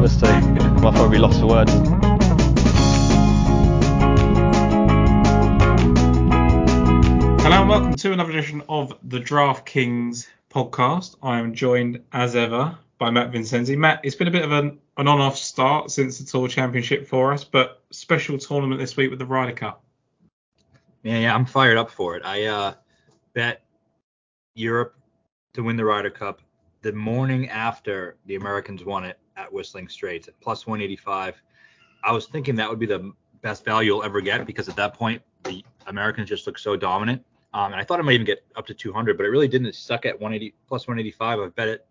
nervous, so my probably lost for words. Hello and welcome to another edition of the DraftKings podcast. I am joined as ever by Matt Vincenzi. Matt, it's been a bit of an, an on-off start since the Tour Championship for us, but special tournament this week with the Ryder Cup. Yeah, yeah, I'm fired up for it. I uh, bet Europe to win the Ryder Cup the morning after the Americans won it at Whistling Straits at plus 185. I was thinking that would be the best value you'll ever get because at that point the Americans just look so dominant. Um, and I thought I might even get up to 200, but it really didn't. It stuck at 180 plus 185. I've bet it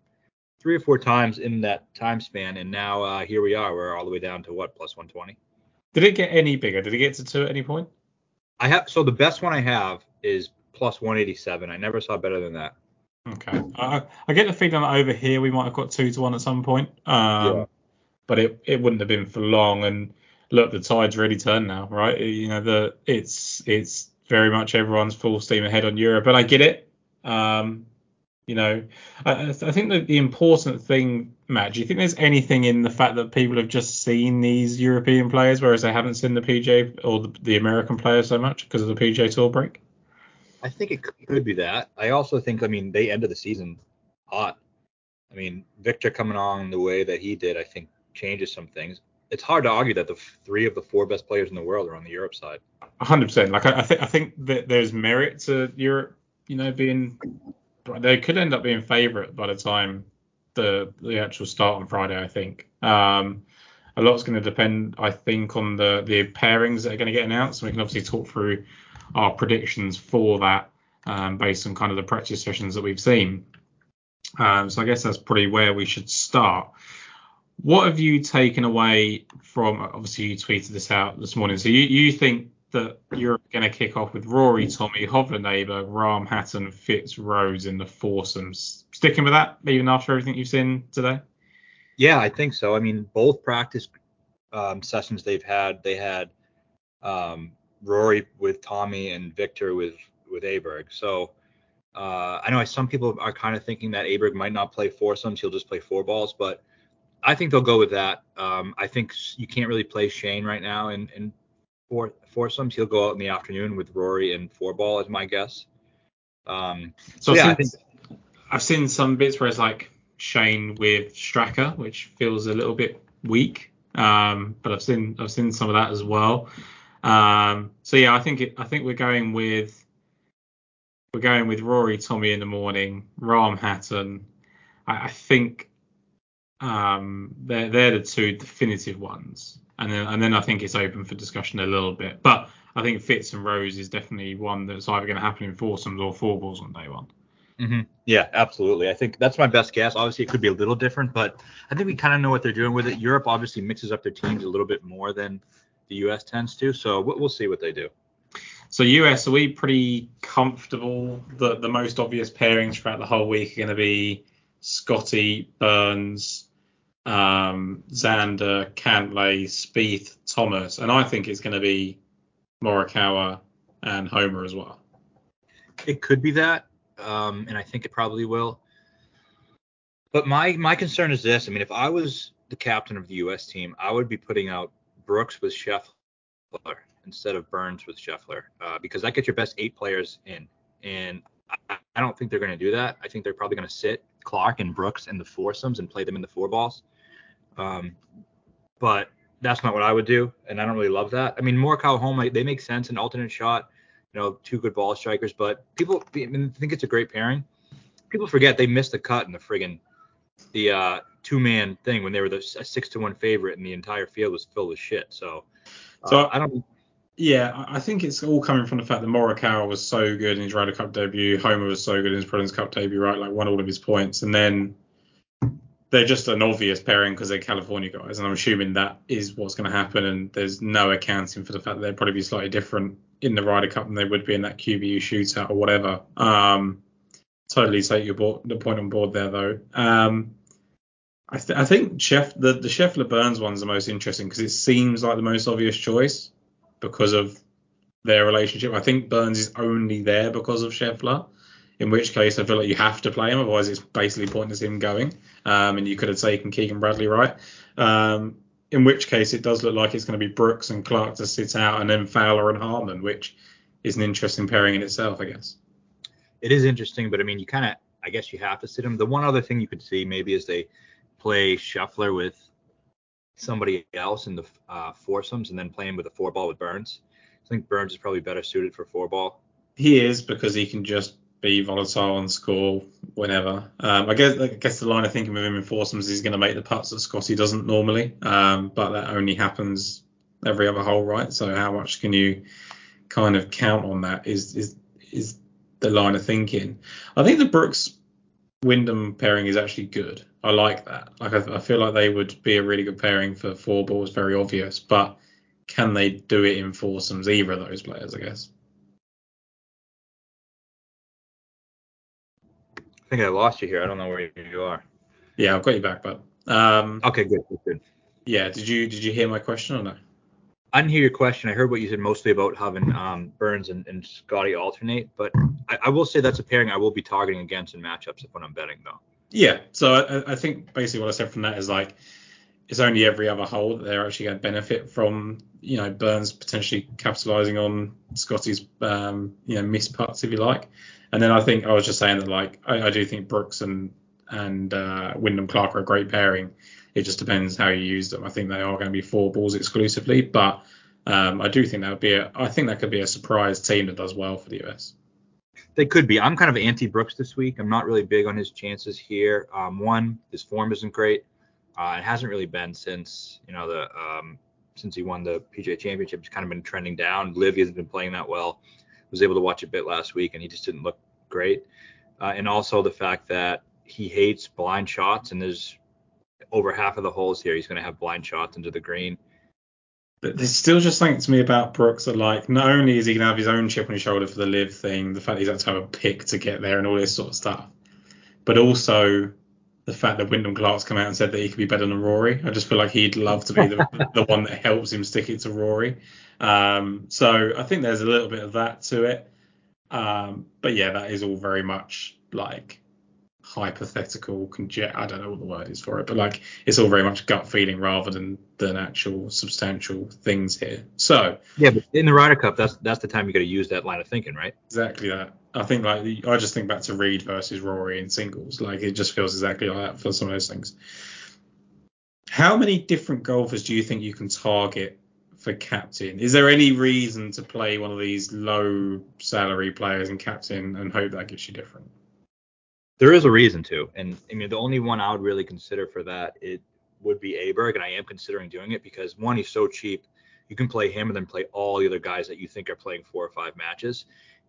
three or four times in that time span, and now uh, here we are. We're all the way down to what plus 120. Did it get any bigger? Did it get to two at any point? I have so the best one I have is plus 187. I never saw better than that. Okay. I, I get the feeling that over here we might have got two to one at some point. Um, yeah. But it, it wouldn't have been for long. And look, the tide's really turned now, right? You know, the it's it's very much everyone's full steam ahead on Europe, and I get it. Um, you know, I, I think that the important thing, Matt, do you think there's anything in the fact that people have just seen these European players, whereas they haven't seen the PJ or the, the American players so much because of the PJ Tour break? I think it could be that. I also think, I mean, they ended the season hot. I mean, Viktor coming on the way that he did, I think changes some things. It's hard to argue that the three of the four best players in the world are on the Europe side. 100%. Like I, I think I think that there's merit to Europe, you know, being they could end up being favourite by the time the the actual start on Friday. I think. Um, a lot's going to depend, I think, on the the pairings that are going to get announced. We can obviously talk through our predictions for that um, based on kind of the practice sessions that we've seen. Um, so I guess that's probably where we should start. What have you taken away from? Obviously, you tweeted this out this morning. So you, you think that you're going to kick off with Rory, Tommy, Hovland, Aberg, Rahm, Hatton, Fitz, Rose in the foursomes. Sticking with that, even after everything you've seen today? Yeah, I think so. I mean, both practice um, sessions they've had, they had um, Rory with Tommy and Viktor with with Aberg. So uh, I know some people are kind of thinking that Aberg might not play foursomes; he'll just play four balls. But I think they'll go with that. Um, I think you can't really play Shane right now in, in four foursomes. He'll go out in the afternoon with Rory and four ball, is my guess. Um, so yeah, I've seen, I've seen some bits where it's like Shane with Straka, which feels a little bit weak. Um, but I've seen I've seen some of that as well. Um, so yeah, I think it, I think we're going with we're going with Rory, Tommy in the morning, Rahm Hatton. I, I think um, they're they're the two definitive ones, and then and then I think it's open for discussion a little bit. But I think Fitz and Rose is definitely one that's either going to happen in foursomes or four balls on day one. Mm-hmm. Yeah, absolutely. I think that's my best guess. Obviously, it could be a little different, but I think we kind of know what they're doing with it. Europe obviously mixes up their teams a little bit more than the US tends to. So we'll see what they do. So US, are we pretty comfortable that the most obvious pairings throughout the whole week are going to be Scotty, Burns, um, Xander, Cantlay, Spieth, Thomas, and I think it's going to be Morikawa and Homa as well. It could be that, um, and I think it probably will. But my my concern is this. I mean, if I was the captain of the U.S. team, I would be putting out Brooks with Scheffler instead of Burns with Scheffler uh, because that gets your best eight players in. And I, I don't think they're going to do that. I think they're probably going to sit Clark and Brooks in the foursomes and play them in the four balls. Um, but that's not what I would do, and I don't really love that. I mean, more Morikawa Homa, they make sense, an alternate shot, you know, two good ball strikers, but people I mean, think it's a great pairing. People forget they missed the cut in the friggin' the uh, two man thing when they were the a six to one favorite and the entire field was filled with shit. So, uh, so I don't. Yeah, I think it's all coming from the fact that Morikawa was so good in his Ryder Cup debut, Homa was so good in his Presidents Cup debut, right? Like won all of his points, and then they're just an obvious pairing because they're California guys, and I'm assuming that is what's going to happen. And there's no accounting for the fact that they'd probably be slightly different in the Ryder Cup than they would be in that QBE shootout or whatever. Um, totally take your board, the point on board there though. Um, I, th- I think Chef the the Scheffler Burns one's the most interesting because it seems like the most obvious choice because of their relationship. I think Burns is only there because of Scheffler, in which case I feel like you have to play him, otherwise it's basically pointless him going. Um, and you could have taken Keegan Bradley right. Um, in which case, it does look like it's going to be Brooks and Clark to sit out, and then Fowler and Harman, which is an interesting pairing in itself, I guess. It is interesting, but I mean, you kind of, I guess you have to sit him. The one other thing you could see maybe is they play Scheffler with somebody else in the uh, foursomes and then play him with a four ball with Burns. I think Burns is probably better suited for four ball. He is because he can just be volatile and score whenever. Um, I guess I guess the line of thinking with him in foursomes is he's going to make the putts that Scotty doesn't normally, um, but that only happens every other hole, right? So how much can you kind of count on that? Is is is the line of thinking? I think the Brooks Wyndham pairing is actually good. I like that. Like I, I feel like they would be a really good pairing for four balls, very obvious, but can they do it in foursomes? Either of those players, I guess. I think I lost you here. I don't know where you are. Yeah, I've got you back, but um, Okay, good, good, good. yeah. Did you did you hear my question or no? I didn't hear your question. I heard what you said mostly about having um, Burns and, and Scotty alternate, but I, I will say that's a pairing I will be targeting against in matchups when I'm betting, though. Yeah. So I, I think basically what I said from that is like it's only every other hole that they're actually going to benefit from. You know, Burns potentially capitalizing on Scotty's um, you know missed putts if you like, and then I think I was just saying that like I, I do think Brooks and and uh, Wyndham Clark are a great pairing. It just depends how you use them. I think they are going to be four balls exclusively, but um, I do think that would be a I think that could be a surprise team that does well for the US. They could be. I'm kind of anti Brooks this week. I'm not really big on his chances here. Um, one, his form isn't great. Uh, it hasn't really been since you know the um, since he won the PGA Championship. He's kind of been trending down. Liv hasn't been playing that well. Was able to watch a bit last week, and he just didn't look great. Uh, and also the fact that he hates blind shots, and there's over half of the holes here he's going to have blind shots into the green. But there's still just something to me about Brooks that like not only is he gonna have his own chip on his shoulder for the LIV thing, the fact that he's had to have a pick to get there and all this sort of stuff, but also the fact that Wyndham Clark's come out and said that he could be better than Rory. I just feel like he'd love to be the, the one that helps him stick it to Rory. Um, so I think there's a little bit of that to it. Um, but yeah, that is all very much like hypothetical conjecture. I don't know what the word is for it, but like it's all very much gut feeling rather than than actual substantial things here. So Yeah, but in the Ryder Cup, that's that's the time you got to use that line of thinking, right? exactly that. I think like the- I just think back to Reed versus Rory in singles. Like it just feels exactly like that for some of those things. How many different golfers do you think you can target for captain? Is there any reason to play one of these low salary players in captain and hope that gets you different? There is a reason to, and I mean the only one I would really consider for that it would be Aberg, and I am considering doing it because one, he's so cheap, you can play him and then play all the other guys that you think are playing four or five matches.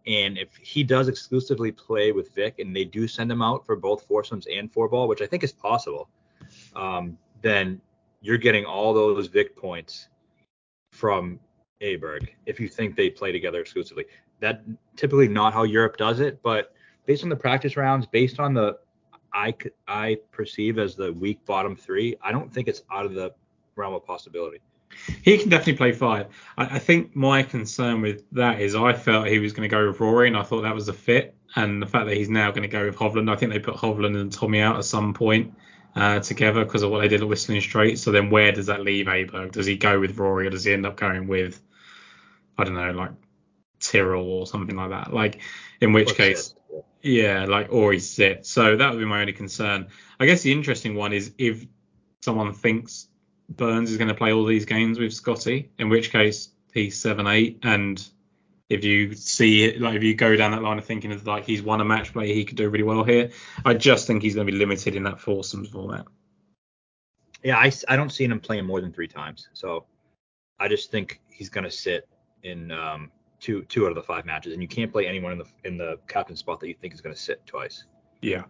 And if he does exclusively play with Vic, and they do send him out for both foursomes and four ball, which I think is possible, um, then you're getting all those Vic points from Aberg if you think they play together exclusively. That typically not how Europe does it, but based on the practice rounds, based on the I I perceive as the weak bottom three, I don't think it's out of the realm of possibility. He can definitely play five. I, I think my concern with that is I felt he was going to go with Rory, and I thought that was a fit. And the fact that he's now going to go with Hovland, I think they put Hovland and Tommy out at some point uh, together because of what they did at Whistling Straits. So then where does that leave Aberg? Does he go with Rory, or does he end up going with I don't know, like Tyrrell or something like that? Like in which Or case. Sid. Yeah, like or he's sit. So that would be my only concern. I guess the interesting one is if someone thinks Burns is going to play all these games with Scotty, in which case he's seven eight, and if you see like if you go down that line of thinking of like he's won a match play, he could do really well here. I just think he's going to be limited in that foursomes format. Yeah, I, I don't see him playing more than three times. So I just think he's going to sit in um, two two out of the five matches, and you can't play anyone in the in the captain spot that you think is going to sit twice. Yeah.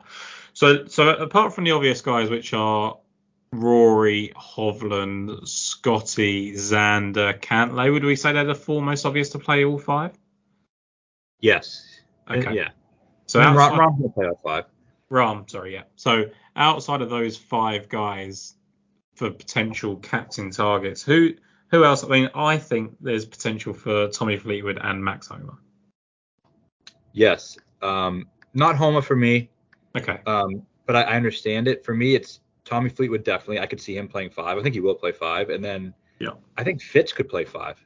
So so apart from the obvious guys, which are Rory, Hovland, Scotty, Xander, Cantlay, would we say they're the four most obvious to play all five? Yes. Okay. Uh, yeah. So mean, outside, to play all five. Rahm, sorry, yeah. So outside of those five guys for potential captain targets, who who else? I mean, I think there's potential for Tommy Fleetwood and Max Homa. Yes. Um, not Homa for me, Okay. um, but I, I understand it. For me, it's Tommy Fleetwood definitely. I could see him playing five. I think he will play five, and then Yeah. I think Fitz could play five.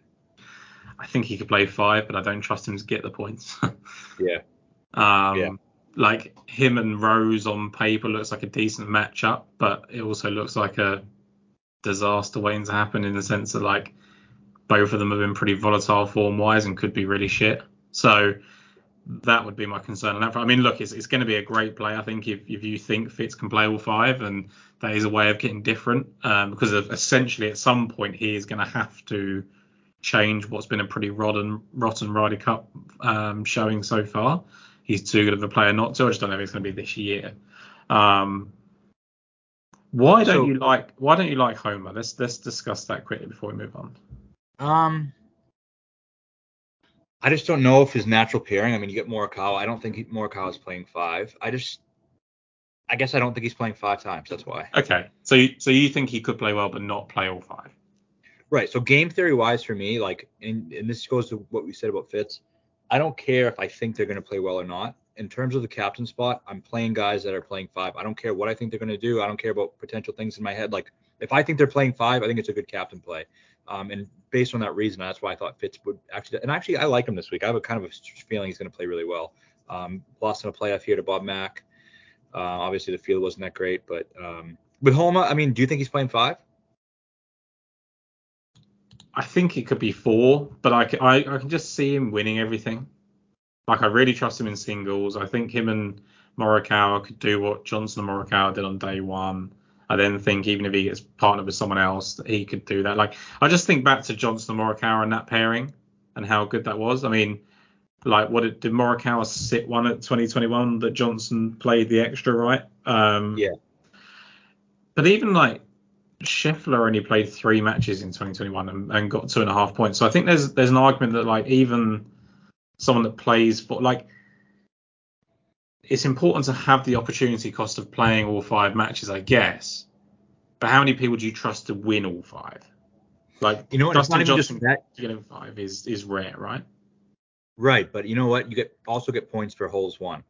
I think he could play five, but I don't trust him to get the points. Yeah. Um, Yeah. Like him and Rose on paper looks like a decent matchup, but it also looks like a disaster waiting to happen in the sense that like both of them have been pretty volatile form wise and could be really shit. So that would be my concern. I mean, look, it's, it's going to be a great play. I think if, if you think Fitz can play all five, and that is a way of getting different um, because of essentially at some point he is going to have to change what's been a pretty rotten rotten Ryder Cup um, showing so far. He's too good of a player not to. I just don't know if it's going to be this year. Um, why don't So- you like Why don't you like Homa? Let's let's discuss that quickly before we move on. Um, I just don't know if his natural pairing. I mean, you get Morikawa. I don't think he, Morikawa is playing five. I just, I guess I don't think he's playing five times. That's why. Okay, so you, so you think he could play well but not play all five? Right. So game theory wise for me, like, and, and this goes to what we said about Fitz. I don't care if I think they're going to play well or not. In terms of the captain spot, I'm playing guys that are playing five. I don't care what I think they're going to do. I don't care about potential things in my head. Like, if I think they're playing five, I think it's a good captain play. Um, and based on that reason, that's why I thought Fitz would actually. And actually, I like him this week. I have a kind of a feeling he's going to play really well. Um, lost in a playoff here to Bob Mack. Uh, obviously, the field wasn't that great, but um, with Homa, I mean, do you think he's playing five? I think it could be four, but I can, I, I can just see him winning everything. Like I really trust him in singles. I think him and Morikawa could do what Johnson and Morikawa did on day one. I then think even if he gets partnered with someone else, that he could do that. Like I just think back to Johnson and Morikawa and that pairing and how good that was. I mean, like what did, did Morikawa sit one at 2021 that Johnson played the extra right? Um, Yeah. But even like Scheffler only played three matches in 2021 and, and got two and a half points. So I think there's there's an argument that like even someone that plays for like it's important to have the opportunity cost of playing all five matches, I guess. But how many people do you trust to win all five? Like You know what? It's Dustin Johnson just that. getting five is is rare, right? Right, but you know what? You get also get points for holes one.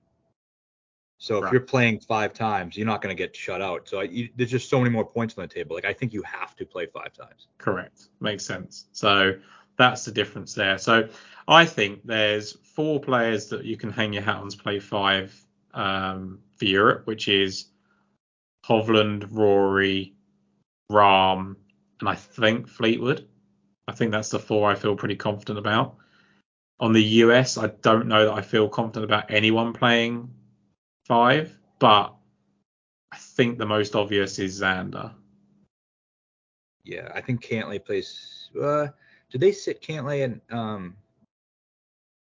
So if Right. you're playing five times, you're not going to get shut out. So I, you, there's just so many more points on the table. Like I think you have to play five times. Correct. Makes sense. So that's the difference there. So I think there's four players that you can hang your hat on to play five um, for Europe, which is Hovland, Rory, Rahm, and I think Fleetwood. I think that's the four I feel pretty confident about. On the US, I don't know that I feel confident about anyone playing five, but I think the most obvious is Xander. Yeah, I think Cantlay plays. Uh, did they sit Cantlay and um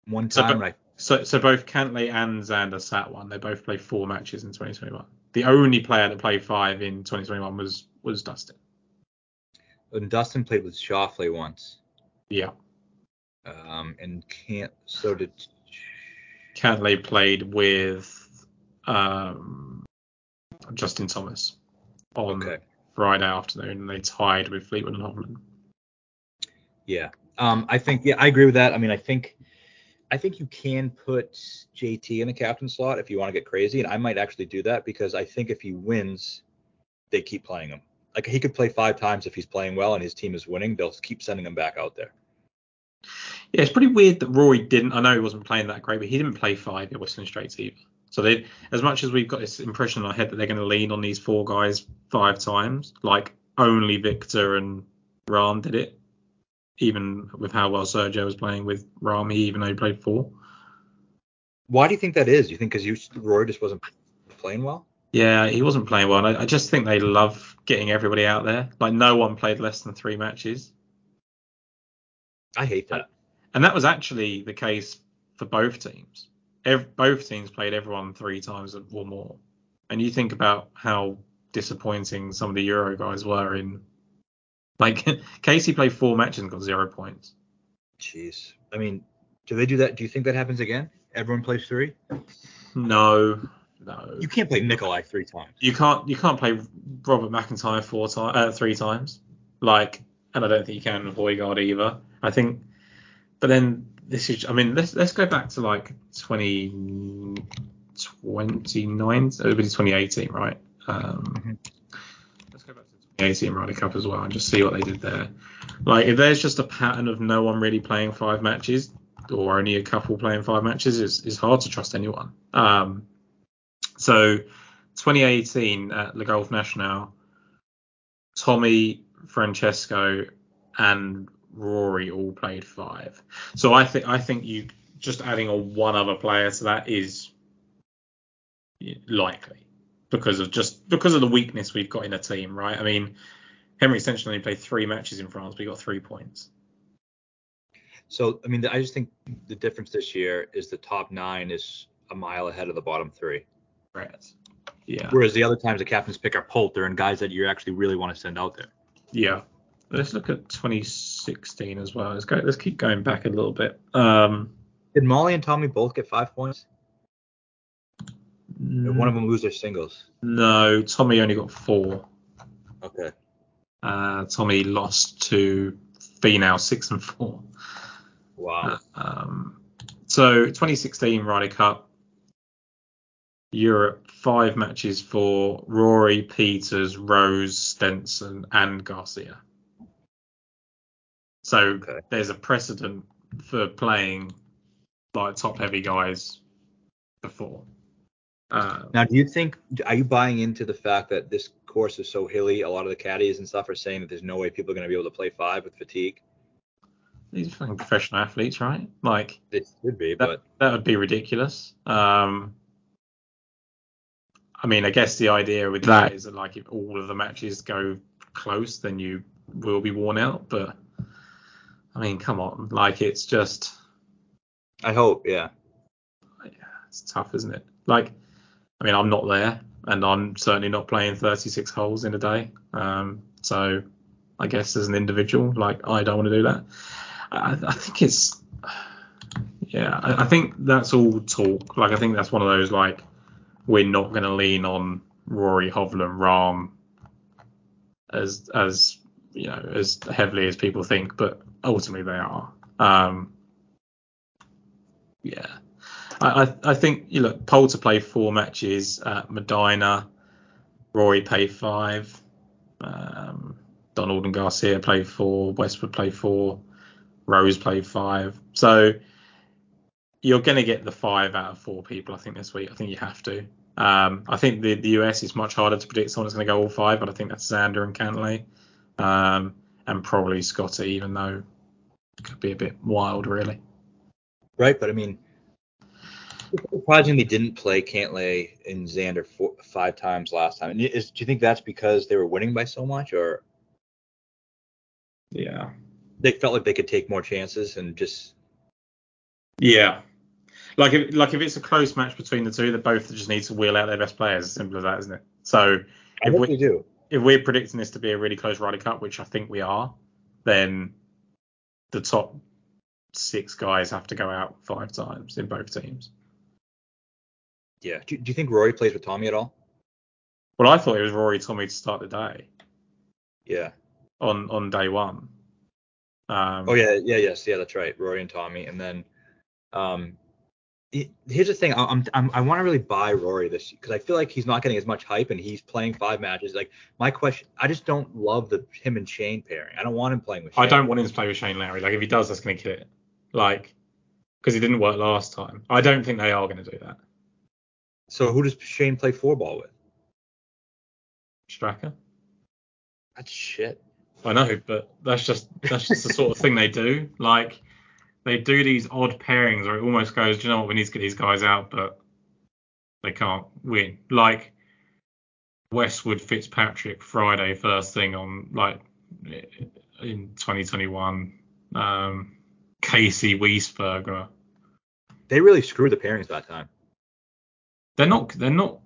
one So, time? but- I, So, so both Cantlay and Xander sat one. They both played four matches in 2021. The only player that played five in 2021 was was Dustin. and Dustin played with Schauffele once. Yeah, Um, and can't. So did. Cantlay played with um, Justin Thomas on Okay. Friday afternoon, and they tied with Fleetwood and Hovland. Yeah. Um, I think yeah, I agree with that. I mean, I think I think you can put JT in the captain slot if you want to get crazy, and I might actually do that because I think if he wins, they keep playing him. Like he could play five times if he's playing well and his team is winning, they'll keep sending him back out there. Yeah, it's pretty weird that Rory didn't. I know he wasn't playing that great, but he didn't play five at Western Straits either. So they, as much as we've got this impression in our head that they're going to lean on these four guys five times, like only Viktor and Rahm did it. Even with how well Sergio was playing with Rami, even though he played four. Why do you think that is? You think because you Roy just wasn't playing well? Yeah, he wasn't playing well. I, I just think they love getting everybody out there. Like no one played less than three matches. I hate that. And that was actually the case for both teams. Ev- both teams played everyone three times or more. And you think about how disappointing some of the Euro guys were in. Like Casey played four matches and got zero points. Jeez. I mean, do they do that? Do you think that happens again? Everyone plays three. No, no. You can't play Nicolai three times. You can't you can't play Robert MacIntyre four times, uh, three times. Like, and I don't think you can Højgaard either. I think, but then this is. I mean, let's let's go back to like 20, 29. So it would be 2018, right? Um, 2018 Ryder Cup as well and just see what they did there. Like if there's just a pattern of no one really playing five matches or only a couple playing five matches, it's, it's hard to trust anyone. Um, so 2018 at Le Golf National, Tommy, Francesco, and Rory all played five. So I think I think you just adding a one other player to that is likely because of just because of the weakness we've got in a team, right? I mean, Henrik Stenson only played three matches in France, but he got three points. So I mean, I just think the difference this year is the top nine is a mile ahead of the bottom three. Right. Yeah. Whereas the other times the captains pick are Poulter and guys that you actually really want to send out there. Yeah. Let's look at 2016 as well. Let's go. Let's keep going back a little bit. Um, Did Molly and Tommy both get five points? Mm. One of them lose their singles. No, Tommy only got four. Okay. Uh, Tommy lost to Finau six and four. Wow. Um, so 2016 Ryder Cup, Europe, five matches for Rory, Pieters, Rose, Stenson, and Garcia. So Okay. there's a precedent for playing like top heavy guys before. Uh, Now, do you think are you buying into the fact that this course is so hilly? A lot of the caddies and stuff are saying that there's no way people are going to be able to play five with fatigue. these are fucking professional athletes, right? Like It should be, that, but that would be ridiculous. Um, I mean, I guess the idea with that is that like if all of the matches go close, then you will be worn out. But I mean, come on, like it's just I hope, yeah. it's tough, isn't it? Like, I mean, I'm not there, and I'm certainly not playing 36 holes in a day. Um, so I guess as an individual, like I don't want to do that. I, I think it's yeah, I, I think that's all talk. Like I think that's one of those like we're not going to lean on Rory Hovland Rahm as as you know as heavily as people think, but ultimately they are. Um, yeah, I, I think you look Poulter play four matches at Medinah, Rory played five, um, Donald and Garcia played four, Westwood played four, Rose played five. So you're going to get the five out of four people, I think, this week. I think you have to. Um, I think the, the US is much harder to predict someone that's going to go all five, but I think that's Xander and Cantlay, um, and probably Scotty, even though it could be a bit wild, really. Right, but I mean, surprising they didn't play Cantlay and Xander four, five times last time. And is, do you think that's because they were winning by so much, or Yeah. they felt like they could take more chances and just? Yeah. Like if like if it's a close match between the two, they both just need to wheel out their best players. As simple as that, isn't it? So I if we they do. if we're predicting this to be a really close Ryder Cup, which I think we are, then the top six guys have to go out five times in both teams. Yeah. Do, do you think Rory plays with Tommy at all? Well, I thought it was Rory Tommy to start the day Yeah. on on day one. Um, Oh yeah, yeah, yes, yeah, that's right. Rory and Tommy, and then, um, he- here's the thing. I- I'm, I'm I want to really buy Rory this because I feel like he's not getting as much hype, and he's playing five matches. Like my question, I just don't love the him and Shane pairing. I don't want him playing with. Shane. I don't want him to play with Shane Lowry. Like if he does, that's going to kill it. Like because it didn't work last time. I don't think they are going to do that. So who does Shane play four ball with? Straka. That's shit. I know, but that's just that's just the sort of thing they do. Like they do these odd pairings where it almost goes, do you know what, we need to get these guys out, but they can't win. Like Westwood Fitzpatrick Friday first thing on like in 2021. Um, Casey Wiesberger. They really screwed the pairings that time. They're not they're not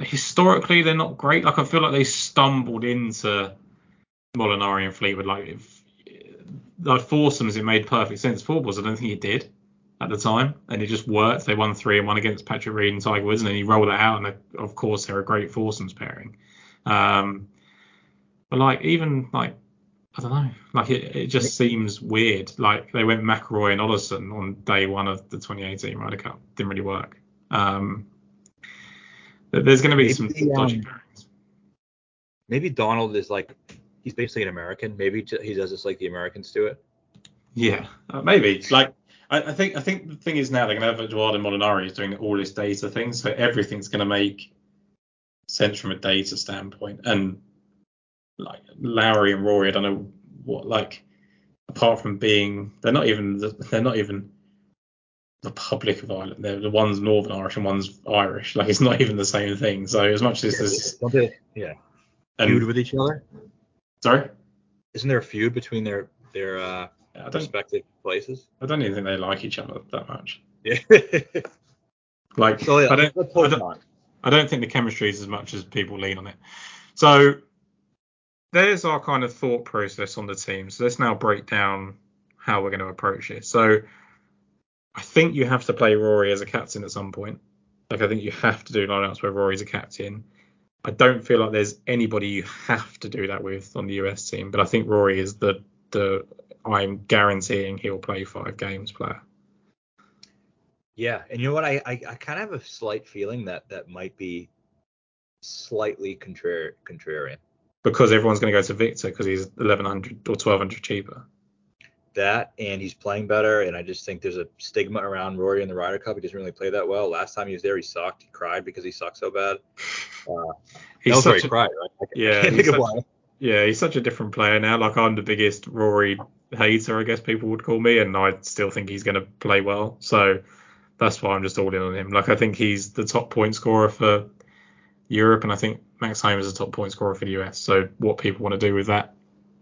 historically they're not great. Like I feel like they stumbled into Molinari and Fleetwood. Like if like foursomes, it made perfect sense. Fourballs, I don't think it did at the time, and it just worked. They won three and one against Patrick Reed and Tiger Woods, and then he rolled it out, and of course they're a great foursomes pairing. Um, but like even like I don't know, like it, it just seems weird. Like they went McIlroy and Olesen on day one of the 2018 Ryder Cup, didn't really work. Um, there's going to be some Maybe, dodgy um, pairings. Maybe Donald is like he's basically an American. Maybe he does this like the Americans do it. Yeah, uh, maybe. Like, I, I think I think the thing is now they're going to have Eduardo Molinari is doing all this data things, so everything's going to make sense from a data standpoint. And like Lowry and Rory, I don't know what like apart from being they're not even they're not even Republic of Ireland. They're the one's Northern Irish and one's Irish. Like it's not even the same thing. So as much as this, they, yeah, and, feud with each other. sorry, Isn't there a feud between their their uh, respective places? I don't even think they like each other that much. Yeah. Like so yeah, I don't I don't. I don't think the chemistry is as much as people lean on it. So there's our kind of thought process on the team. So let's now break down how we're going to approach it. So I think you have to play Rory as a captain at some point. Like I think you have to do lineups where Rory's a captain. I don't feel like there's anybody you have to do that with on the US team, but I think Rory is the the I'm guaranteeing he'll play five games player. Yeah, and you know what? I I, I kind of have a slight feeling that that might be slightly contrary contrarian. Because everyone's going to go to Viktor because he's 1100 or 1200 cheaper. That and he's playing better, and I just think there's a stigma around Rory in the Ryder Cup. He doesn't really play that well. Last time he was there, he sucked. He cried because he sucked so bad. Uh, He's that was where such he a, cried, right? Yeah, he's such- Yeah, he's such a different player now. Like I'm the biggest Rory hater, I guess people would call me, and I still think he's going to play well. So that's why I'm just all in on him. Like I think he's the top point scorer for Europe, and I think Max Homa is the top point scorer for the US. So what people want to do with that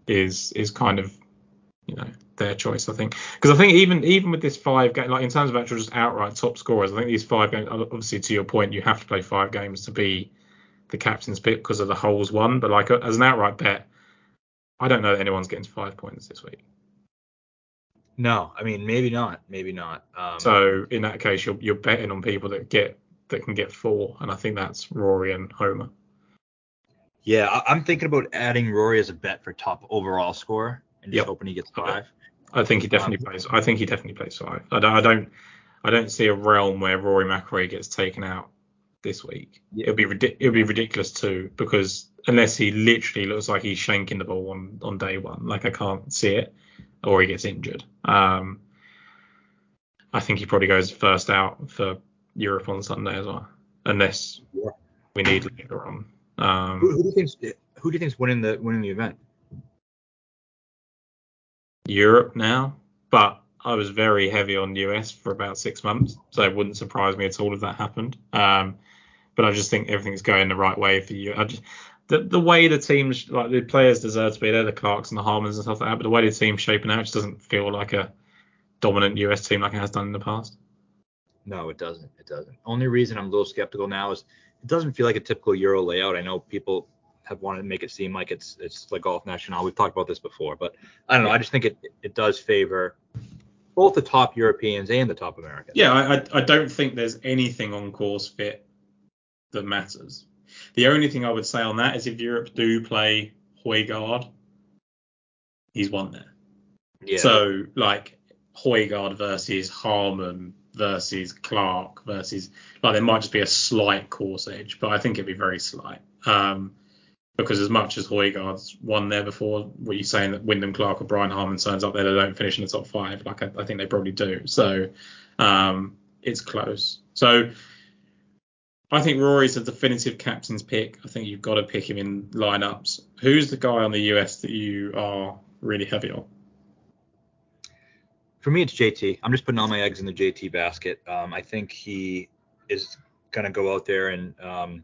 is is kind of you know their choice, I think. Because I think even even with this five game, like in terms of actual just outright top scorers, I think these five games. Obviously, to your point, you have to play five games to be the captain's pick because of the holes won. But like as an outright bet, I don't know that anyone's getting to five points this week. No, I mean maybe not, maybe not. Um, So in that case, you're you're betting on people that get that can get four, and I think that's Rory and Homa. yeah, I'm thinking about adding Rory as a bet for top overall score and just Yep. hoping he gets five. I think he definitely plays. I think he definitely plays five. I don't. I don't. I don't see a realm where Rory McIlroy gets taken out this week. Yeah. It'll be it'll be ridiculous too because unless he literally looks like he's shanking the ball on on day one, like I can't see it, or he gets injured. Um, I think he probably goes first out for Europe on Sunday as well, unless Yeah. we need later on. Who, Um, who do you think's who do you think's winning the winning the event? Europe now, but I was very heavy on US for about six months, so it wouldn't surprise me at all if that happened. Um, but I just think everything's going the right way for you. I just the, the way the teams like the players deserve to be there, the Clarks and the Harmons and stuff like that, but the way the team's shaping out just doesn't feel like a dominant US team like it has done in the past. No, it doesn't. It doesn't. Only reason I'm a little skeptical now is it doesn't feel like a typical Euro layout. I know people have wanted to make it seem like it's it's like golf national. We've talked about this before, but I don't know. I just think it it does favor both the top Europeans and the top Americans. Yeah, I, I don't think there's anything on course fit that matters. The only thing I would say on that is if Europe do play Højgaard, he's won there. Yeah. So like Højgaard versus Harmon versus Clark versus like there might just be a slight course edge, but I think it'd be very slight. Um, because as much as Højgaard's won there before, were you saying that Wyndham Clark or Brian Harmon turns up there, they don't finish in the top five? Like I, I think they probably do. So um, it's close. So I think Rory's a definitive captain's pick. I think you've got to pick him in lineups. Who's the guy on the US that you are really heavy on? For me, it's JT. I'm just putting all my eggs in the JT basket. Um, I think he is going to go out there and, um,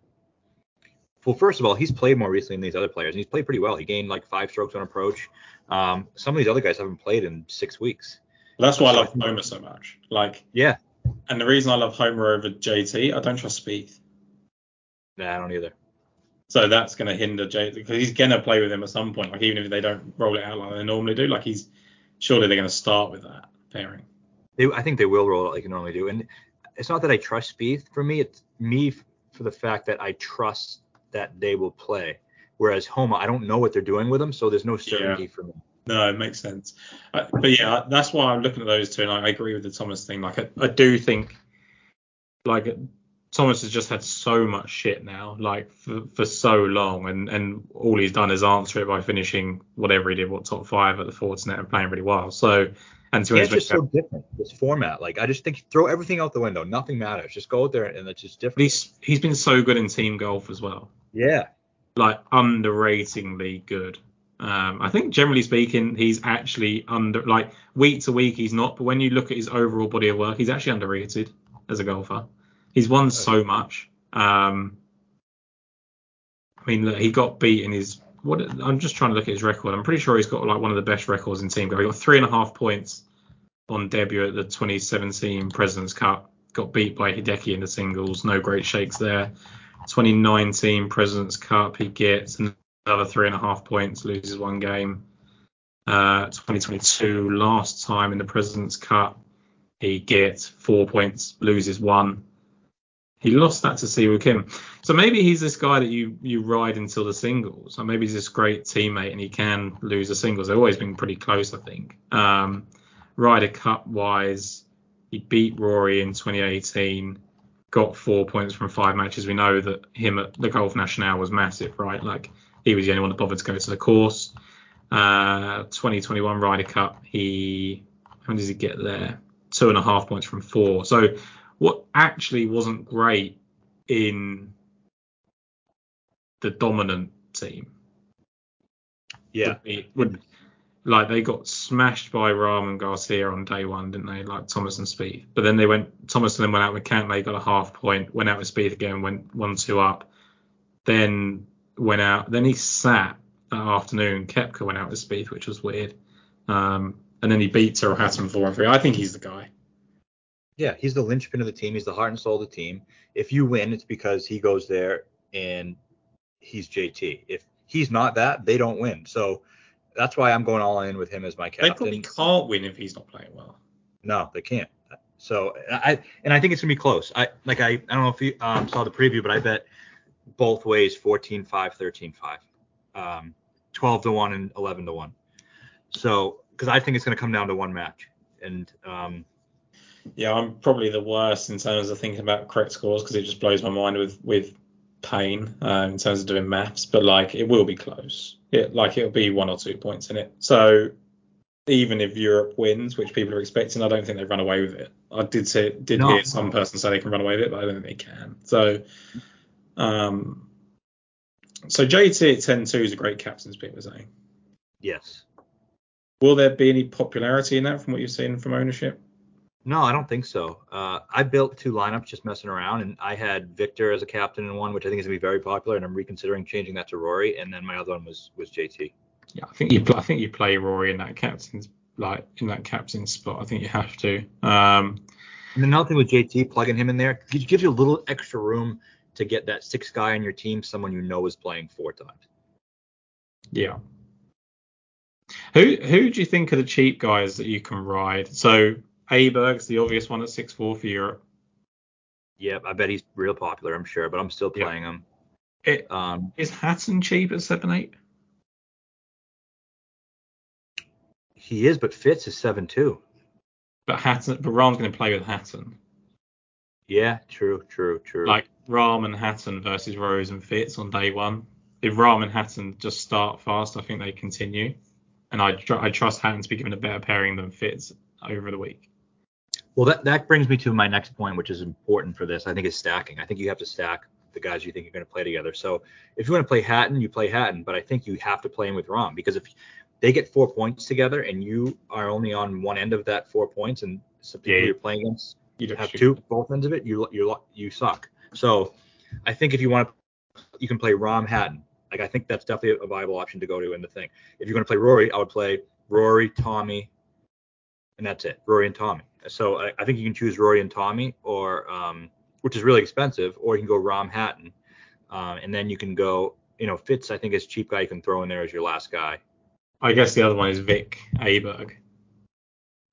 well, first of all, he's played more recently than these other players, and he's played pretty well. He gained like five strokes on approach. Um, some of these other guys haven't played in six weeks. That's why I love Homa so much. Like, Yeah. and the reason I love Homa over JT, I don't trust Spieth. Nah, I don't either. So that's going to hinder JT because he's going to play with him at some point. Like, even if they don't roll it out like they normally do, like he's surely they're going to start with that pairing. They, I think they will roll it like they normally do. And it's not that I trust Spieth. For me, it's me for the fact that I trust that they will play. Whereas Homa, I don't know what they're doing with them, so there's no certainty for me. No, it makes sense. Uh, but yeah, that's why I'm looking at those two, and I, I agree with the Thomas thing. Like, I, I do think, like, Thomas has just had so much shit now, like for, for so long, and and all he's done is answer it by finishing whatever he did, what top five at the Fortinet and playing really well. So, and to Yeah, it's just so different. This format, like I just think throw everything out the window. Nothing matters. Just go out there and it's just different. he's he's been so good in team golf as well, Yeah. like underratingly good. Um, I think generally speaking, he's actually under like week to week he's not, but when you look at his overall body of work, he's actually underrated as a golfer. He's won so much. Um, I mean, look, he got beat in his. What I'm just trying to look at his record. I'm pretty sure he's got like one of the best records in team golf. He got three and a half points on debut at the 2017 Presidents Cup. Got beat by Hideki in the singles. No great shakes there. 2019 Presidents Cup, he gets another three and a half points, loses one game. Uh, 2022, last time in the Presidents Cup, he gets four points, loses one. He lost that to Siwoo Kim. So maybe he's this guy that you you ride until the singles. Or maybe he's this great teammate and he can lose the singles. They've always been pretty close, I think. Um, Ryder Cup wise, he beat Rory in 2018, got four points from five matches. We know that him at the Golf National was massive, right? Like he was the only one that bothered to go to the course. Uh, 2021 Ryder Cup, he how does he get there? Two and a half points from four. So what actually wasn't great in the dominant team Yeah. would be, would, like they got smashed by Rahm and Garcia on day one, didn't they? Like Thomas and Spieth. But then they went Thomas and then went out with Cantlay, got a half point, went out with Spieth again, went one two up, then went out. Then he sat that afternoon. Koepka went out with Spieth, which was weird. Um, and then he beat Tyrrell Hatton four and three. I think he's the guy. Yeah, he's the linchpin of the team. He's the heart and soul of the team. If you win, it's because he goes there and he's JT. If he's not that, they don't win. So that's why I'm going all in with him as my captain. They probably can't win if he's not playing well. No, they can't. So I and I think it's gonna be close. I like I I don't know if you um, saw the preview, but I bet both ways 14 5 13 5 um 12 to 1 and 11 to 1 so because i think it's going to come down to one match and um Yeah, I'm probably the worst in terms of thinking about correct scores because it just blows my mind with with pain um, in terms of doing maths. But like, it will be close. It like it'll be one or two points in it. So even if Europe wins, which people are expecting, I don't think they run away with it. I did say did No. hear some person say they can run away with it, but I don't think they can. So um, so JT at 10-2 is a great captain's pick, we're saying. yes Will there be any popularity in that from what you've seen from ownership? No i don't think so uh i built two lineups just messing around and i had victor as a captain in one which i think is going to be very popular and i'm reconsidering changing that to rory and then my other one was was jt Yeah, I think you I think you play Rory in that captain's like in that captain spot. I think you have to. Um, and another thing with jt plugging him in there gives gives you a little extra room to get that sixth guy on your team someone you know is playing four times yeah. Who who do you think are the cheap guys that you can ride? So Aberg's the obvious one at six four for Europe. Yeah, I bet he's real popular, I'm sure, but I'm still playing him. It, Um, is Hatton cheap at seven eight? he is, but Fitz is seven two. But Hatton, but Rahm's going to play with Hatton. Yeah, true, true, true. Like Rahm and Hatton versus Rose and Fitz on day one. If Rahm and Hatton just start fast, I think they continue. And I tr- I trust Hatton to be given a better pairing than Fitz over the week. Well, that that brings me to my next point, which is important for this. I think is stacking. I think you have to stack the guys you think you're going to play together. So if you want to play Hatton, you play Hatton, but I think you have to play him with Rahm because if they get four points together and you are only on one end of that four points, and some people Yeah. you're playing against You'd have two both ends of it, you you you suck. So I think if you want to, you can play Rahm Hatton. Like I think that's definitely a viable option to go to in the thing. If you're going to play Rory, I would play Rory, Tommy, and that's it. Rory and Tommy. So I, I think you can choose Rory and Tommy, or um, which is really expensive, or you can go Rahm Hatton, um, and then you can go. You know, Fitz I think is a cheap guy you can throw in there as your last guy. I guess the other one is Vic Aberg.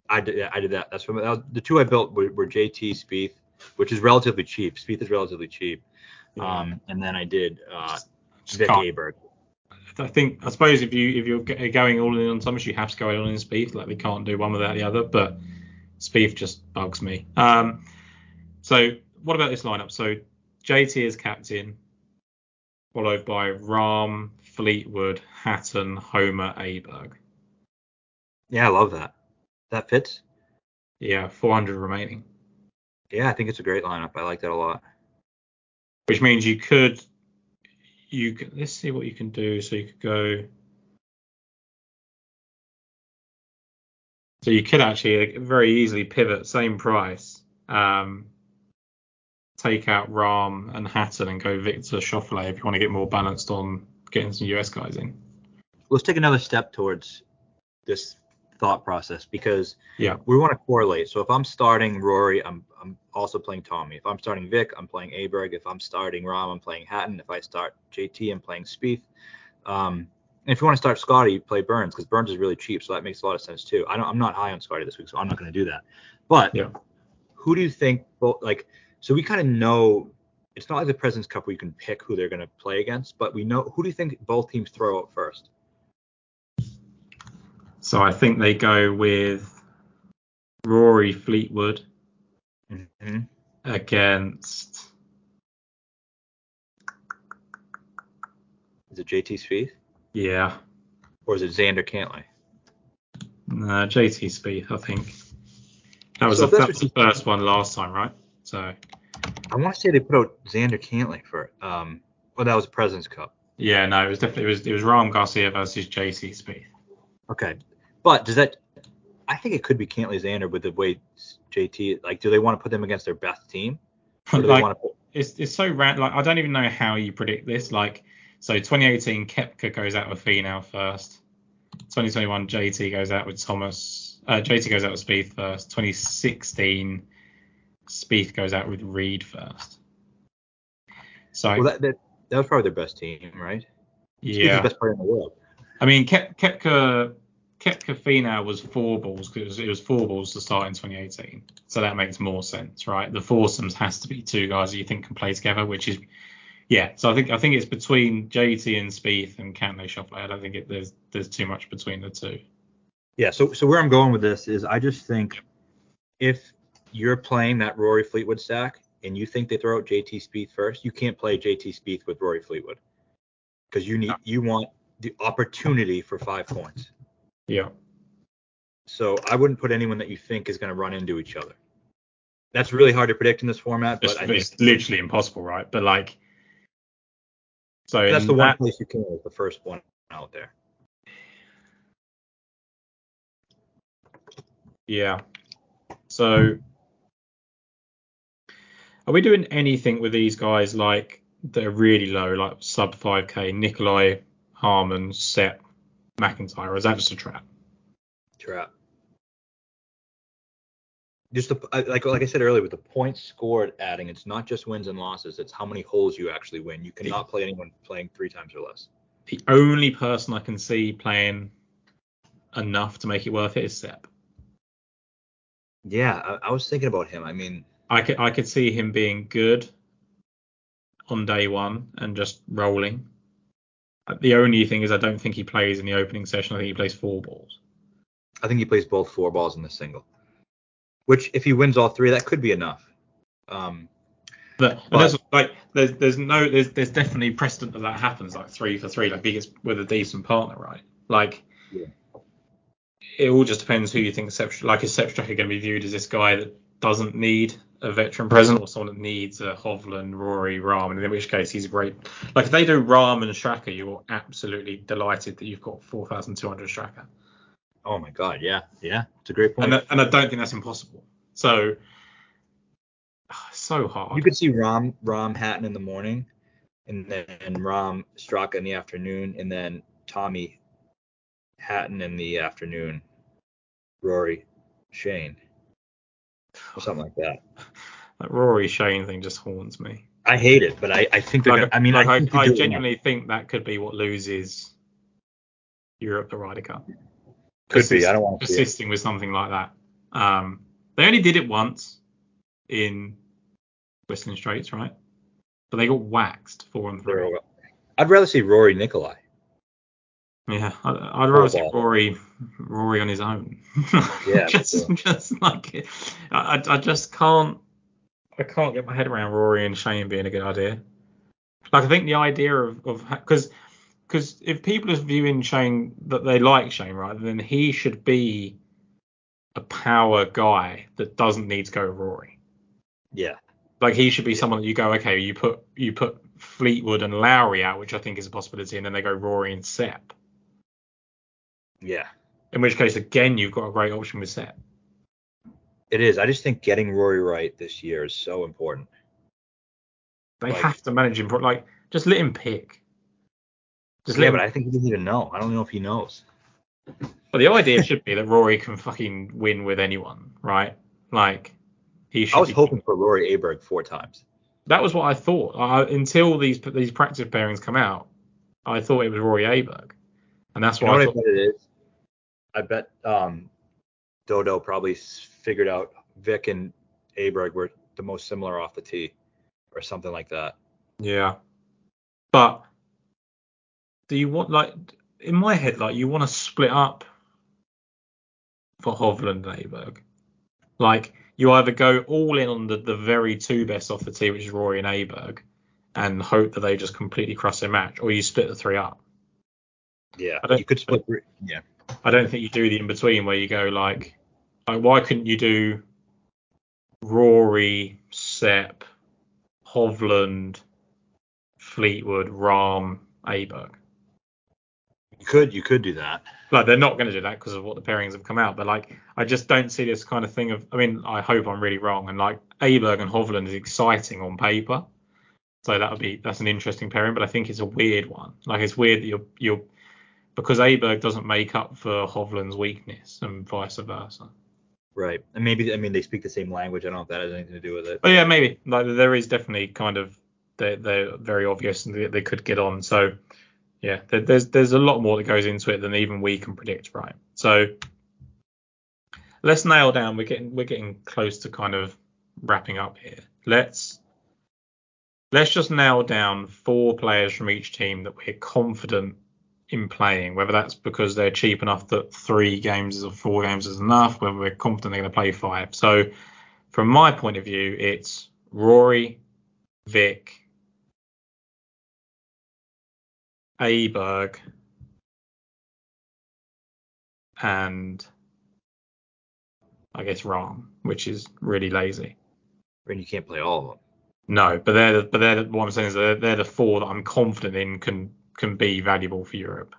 I did I did that. That's from that was, the two I built were, were JT Spieth, which is relatively cheap. Spieth is relatively cheap. Um, and then I did uh, Just Vic Aberg. I think I suppose if you if you're going all in on Thomas, you have to go all in on Spieth. Like they can't do one without the other. But Spieth just bugs me. Um, so what about this lineup? So JT is captain, followed by Rahm, Fleetwood, Hatton, Homa, Aberg. Yeah, I love that. That fits. Yeah, 400 remaining. Yeah, I think it's a great lineup. I like that a lot. Which means you could, you can, let's see what you can do. So you could go. So you could actually very easily pivot same price, um, take out Rahm and Hatton and go Viktor Schauffele if you want to get more balanced on getting some US guys in. Let's take another step towards this thought process because Yeah. we want to correlate. So if I'm starting Rory, I'm I'm also playing Tommy. If I'm starting Vic, I'm playing Aberg. If I'm starting Rahm, I'm playing Hatton. If I start JT, I'm playing Spieth. Um, if you want to start Scottie, you play Burns because Burns is really cheap, so that makes a lot of sense too. I don't, I'm not high on Scottie this week, so I'm not going to do that. But Yeah. who do you think? Both like, so we kind of know. It's not like the Presidents Cup where you can pick who they're going to play against, but we know who do you think both teams throw out first? So I think they go with Rory Fleetwood Mm-hmm. against. Is it JT Spieth Yeah. or is it Xander Cantlay? No, JT Spieth, I think. That was, So the, that was the first one last time, right? So I want to say they put out Xander Cantlay for um. Well, that was Presidents Cup. yeah, no, it was definitely it was it was Rahm Garcia versus JT Spieth. Okay, but does that? I think it could be Cantlay Xander with the way JT. Like, do they want to put them against their best team? Or do they like put? it's it's so random. Like I don't even know how you predict this. Like so, 2018 Koepka goes out with Finau first. 2021 JT goes out with Thomas. Uh, JT goes out with Spieth first. 2016 Spieth goes out with Reed first. So Well, that, that that was probably their best team, right? Yeah, the best player in the world. I mean Kep, Koepka Koepka was four balls because it was, it was four balls to start in 2018. So that makes more sense, right? The foursomes has to be two guys that you think can play together, which is yeah. So I think I think it's between JT and Spieth and Cantlay Schauffele. I don't think it, there's there's too much between the two. Yeah. So so where I'm going with this is I just think if you're playing that Rory Fleetwood stack and you think they throw out JT Spieth first, you can't play JT Spieth with Rory Fleetwood because you need you want the opportunity for five points. Yeah. So I wouldn't put anyone that you think is going to run into each other. That's really hard to predict in this format, but It's, literally impossible, right? But like, so that's the one that- place you can is the first one out there. Yeah. So, are we doing anything with these guys like that are really low, like sub 5k? Nicolai, Harman, Sepp, MacIntyre, or is that just a trap? Trap. Just the, like like I said earlier, with the points scored adding, it's not just wins and losses; it's how many holes you actually win. You cannot play anyone playing three times or less. The only person I can see playing enough to make it worth it is Sepp. Yeah, I, I was thinking about him. I mean, I could I could see him being good on day one and just rolling. The only thing is I don't think he plays in the opening session. I think he plays four balls. I think he plays both four balls in the single. Which, if he wins all three, that could be enough. Um, But, But- that's like there's there's no there's there's definitely precedent that that happens like three for three like he gets with a decent partner right like Yeah. it all just depends who you think like is Sepp Straka going to be viewed as this guy that doesn't need a veteran present or someone that needs a Hovland Rory Rahm and in which case he's a great. Like if they do Rahm and Straka you're absolutely delighted that you've got 4,200 Straka. Oh my God, yeah, yeah, it's a great point. and I- and I don't think that's impossible. So so hard. You could see Rahm Rahm Hatton in the morning, and then Rahm Straka in the afternoon, and then Tommy Hatton in the afternoon, Rory Shane, or something like that. that Rory Shane thing just haunts me I hate it, but I, I think. Like, gonna, I mean, like, I, I, think I it genuinely think that could be what loses Europe the Ryder Cup. could be. I don't want to. Assisting with something like that. Um, they only did it once in Whistling Straits, right? But they got waxed four and three. I'd rather see Rory Nicolai. Yeah, I, I'd rather see. Rory, Rory on his own. Yeah, just, for just like I, I I just can't. I can't get my head around Rory and Shane being a good idea. Like I think the idea of of because because if people are viewing Shane that they like Shane right, then he should be a power guy that doesn't need to go Rory. Yeah. Like he should be someone that you go, okay, you put you put Fleetwood and Lowry out, which I think is a possibility, and then they go Rory and Sepp. Yeah. In which case, again, you've got a great option with Sepp. It is. I just think getting Rory right this year is so important. They Like- have to manage him. Like, just let him pick. Just yeah, let but I think he doesn't even know. I don't know if he knows. but the idea should be that Rory can fucking win with anyone, right? Like, he should. I was hoping for Rory Aberg four times. That was what I thought I, until these these practice pairings come out. I thought it was Rory Aberg, and that's You why know I what thought. it is? I bet um, Dodo probably figured out Vic and Aberg were the most similar off the tee, or something like that. Yeah. But do you want like in my head like you want to split up for Hovland and Aberg? Like you either go all in on the, the very two best off the tee, which is Rory and Aberg, and hope that they just completely crush their match, or you split the three up. Yeah, I don't- you could split. Yeah, I don't think you do the in between where you go like, like why couldn't you do Rory, Sepp, Hovland, Fleetwood, Rahm, Aberg? you could. You could do that. like they're not going to do that because of what the pairings have come out. But like, I just don't see this kind of thing of. I mean, I hope I'm really wrong. And like, Aberg and Hovland is exciting on paper, so that would be that's an interesting pairing. But I think it's a weird one. Like, it's weird that you're you're because Aberg doesn't make up for Hovland's weakness and vice versa. Right. And maybe I mean they speak the same language. I don't know if that has anything to do with it. But yeah, maybe like there is definitely kind of they're, they're very obvious and they, they could get on. So yeah, there, there's there's a lot more that goes into it than even we can predict, right? So let's nail down. We're getting we're getting close to kind of wrapping up here. Let's let's just nail down four players from each team that we're confident in playing. Whether that's because they're cheap enough that three games or four games is enough. Whether we're confident they're going to play five. So from my point of view, it's Rory, Vic, Aberg, and I guess Rahm, which is really lazy. And you can't play all of them. No, but they're the, but they're the, what I'm saying is they're, they're the four that I'm confident in can can be valuable for Europe.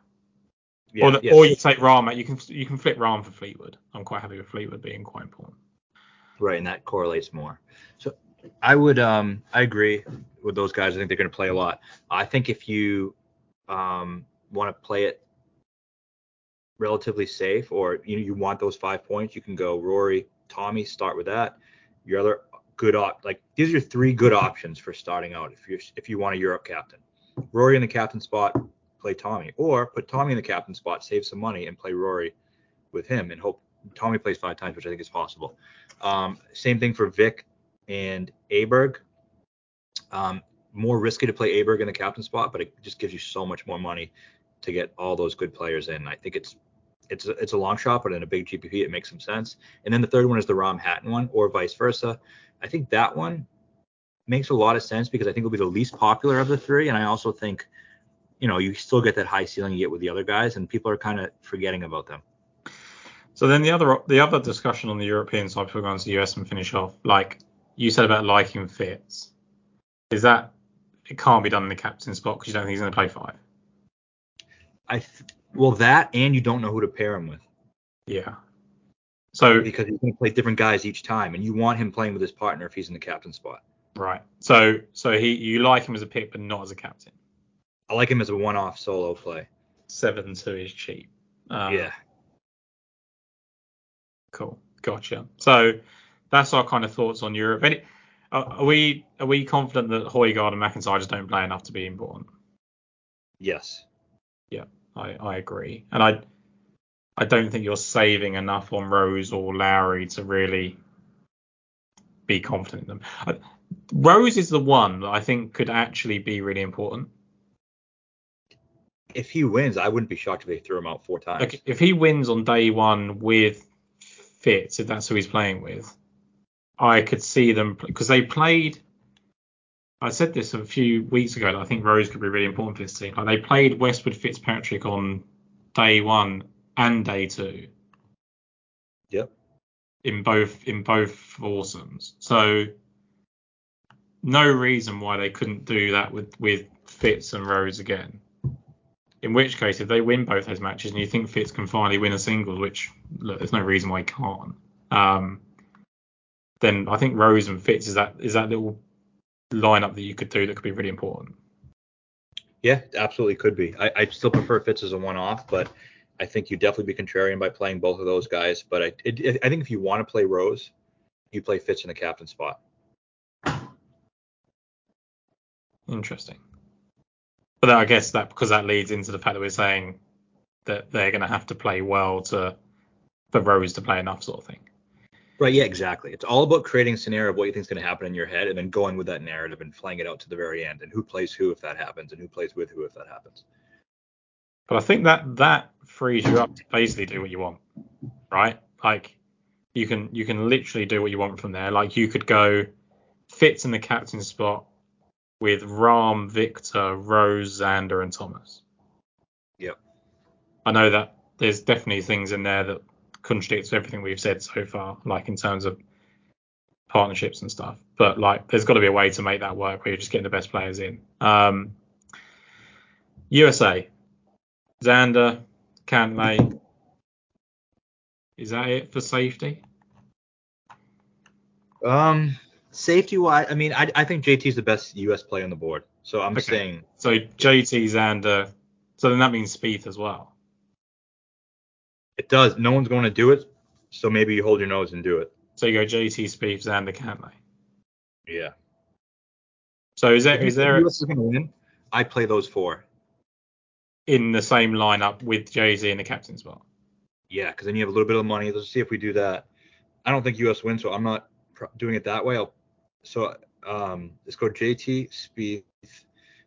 or, the, yes. or you take Rahm, you can you can flip Rahm for Fleetwood. I'm quite happy with Fleetwood being quite important. Right, and that correlates more. So I would um I agree with those guys. I think they're going to play a lot. I think if you um want to play it relatively safe or you know, you want those five points, you can go Rory, Tommy, start with that. Your other good op like these are your three good options for starting out if you if you want a Europe captain. Rory in the captain spot, play Tommy, or put Tommy in the captain spot, save some money and play Rory with him and hope Tommy plays five times, which I think is possible. Um, same thing for Vic and Aberg. Um, more risky to play Aberg in the captain spot, but it just gives you so much more money to get all those good players in. I think it's it's a, it's a long shot, but in a big GPP, it makes some sense. And then the third one is the Rahm Hatton one, or vice versa. I think that one makes a lot of sense because I think it'll be the least popular of the three, and I also think, you know, you still get that high ceiling you get with the other guys, and people are kind of forgetting about them. So then the other the other discussion on the European side before we go on to the US and finish off, like you said about liking fits, is that it can't be done in the captain spot because you don't think he's going to play five. I th- well that, and you don't know who to pair him with. Yeah. So because he's going to play different guys each time, and you want him playing with his partner if he's in the captain spot. Right. So so he you like him as a pick but not as a captain. I like him as a one-off solo play. Seven two is cheap. Um, yeah, Cool. Gotcha. So that's our kind of thoughts on Europe. Any, are, are we are we confident that Højgaard and MacIntyre just don't play enough to be important? yes, Yeah, I, I agree. And I I don't think you're saving enough on Rose or Lowry to really be confident in them. I, Rose is the one that I think could actually be really important. if he wins, I wouldn't be shocked if they threw him out four times. Like if he wins on day one with Fitz, if that's who he's playing with, I could see them because they played. I said this a few weeks ago. That I think Rose could be really important for this team. Like they played Westwood Fitzpatrick on day one and day two Yep. in both in both foursomes. So no reason why they couldn't do that with with Fitz and Rose again. In which case, if they win both those matches and you think Fitz can finally win a singles, which look, there's no reason why he can't, um, then I think Rose and Fitz is that is that little lineup that you could do that could be really important. Yeah, absolutely could be. I, I still prefer Fitz as a one-off, but I think you definitely be contrarian by playing both of those guys. But I, it, I think if you want to play Rose, you play Fitz in the captain spot. Interesting. But I guess that because that leads into the fact that we're saying that they're going to have to play well to for Rose to play enough, sort of thing. Right. Yeah. Exactly. It's all about creating a scenario of what you think is going to happen in your head, and then going with that narrative and playing it out to the very end, and who plays who if that happens, and who plays with who if that happens. But I think that that frees you up to basically do what you want, right? Like you can you can literally do what you want from there. Like you could go Fitz in the captain spot with Rahm, Viktor, Rose, Xander, and Thomas. Yep. I know that there's definitely things in there that contradicts everything we've said so far, like in terms of partnerships and stuff. But like, there's got to be a way to make that work where you're just getting the best players in. Um, USA, Xander, Cantlay. Is that it for safety? Um, safety wise, I mean, I, I think JT's the best U.S. player on the board. So I'm Okay. saying, So JT, Xander. Uh, so then that means Spieth as well. it does. No one's going to do it, so maybe you hold your nose and do it. So you go JT, Spieth, Xander, Cantlay. Yeah. So is there If there U.S. is going to win? I play those four. in the same lineup with JT in the captain spot? Yeah, because then you have a little bit of money. Let's see if we do that. I don't think U.S. wins, so I'm not pr- doing it that way. I'll, so um, let's go JT Spieth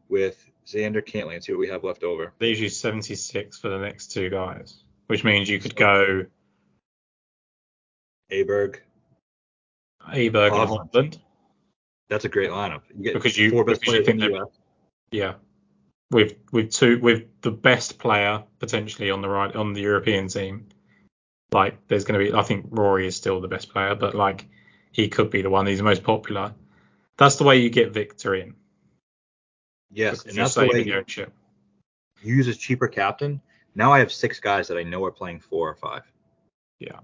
with Xander Cantlay and see what we have left over. Leaves use 76 for the next two guys, which means you could go Aberg. Aberg and. Hovland. That's a great lineup. You get Because you- four best because players think in the they're- Yeah. With with two with the best player potentially on the right on the European team. Like there's going to be I think Rory is still the best player, but like he could be the one. He's the most popular. That's the way you get Viktor in. Yes, and that's the way you use a cheaper captain. Now I have six guys that I know are playing four or five. Yeah.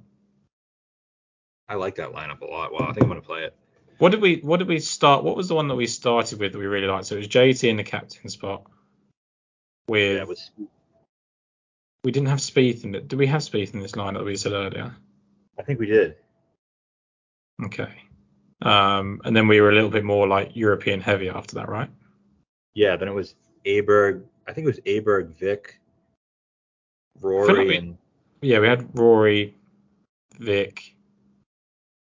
I like that lineup a lot. Wow, I think I'm gonna play it. What did we what did we start? What was the one that we started with that we really liked? So it was JT in the captain spot. With Yeah, was we didn't have Spieth in it. Did we have Spieth in this lineup that we said earlier? I think we did. Okay. Um, and then we were a little bit more like European heavy after that, right? Yeah, then it was Aberg. I think it was Aberg, Vic, feel like Rory, we- and Yeah, we had Rory, Vic,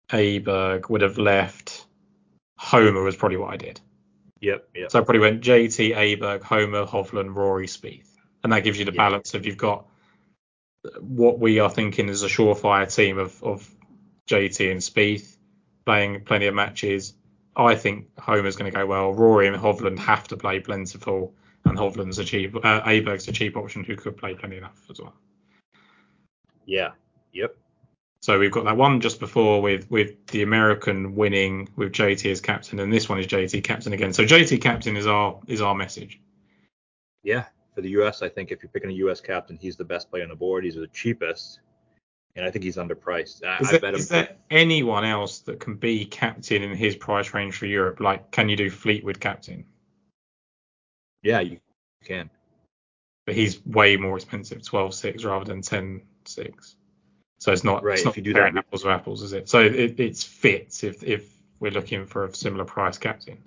Aberg would have left. Homa was probably what I did. yep, yep. So I probably went JT, Aberg, Homa, Hovland, Rory, Spieth, and that gives you the Yeah. balance of you've got what we are thinking is a surefire team of of JT and Spieth playing plenty of matches. I think Homa's going to go well. Rory and Hovland have to play plentiful, and Hovland's a cheap. Uh, Aberg's a cheap option who could play plenty enough as well. Yeah, yep. So we've got that one just before with with the American winning with JT as captain, and this one is JT captain again. So JT captain is our is our message. Yeah, for the U.S., I think if you're picking a U.S. captain, he's the best player on the board. He's the cheapest, and I think he's underpriced. I, Is, I there, bet is there anyone else that can be captain in his price range for Europe? Like, can you do Fleetwood captain? Yeah, you can. But he's way more expensive, 12.6 rather than 10.6. So it's not Right, it's if not you do that- apples to apples, is it? So it, it's Fitz if if we're looking for a similar price captain.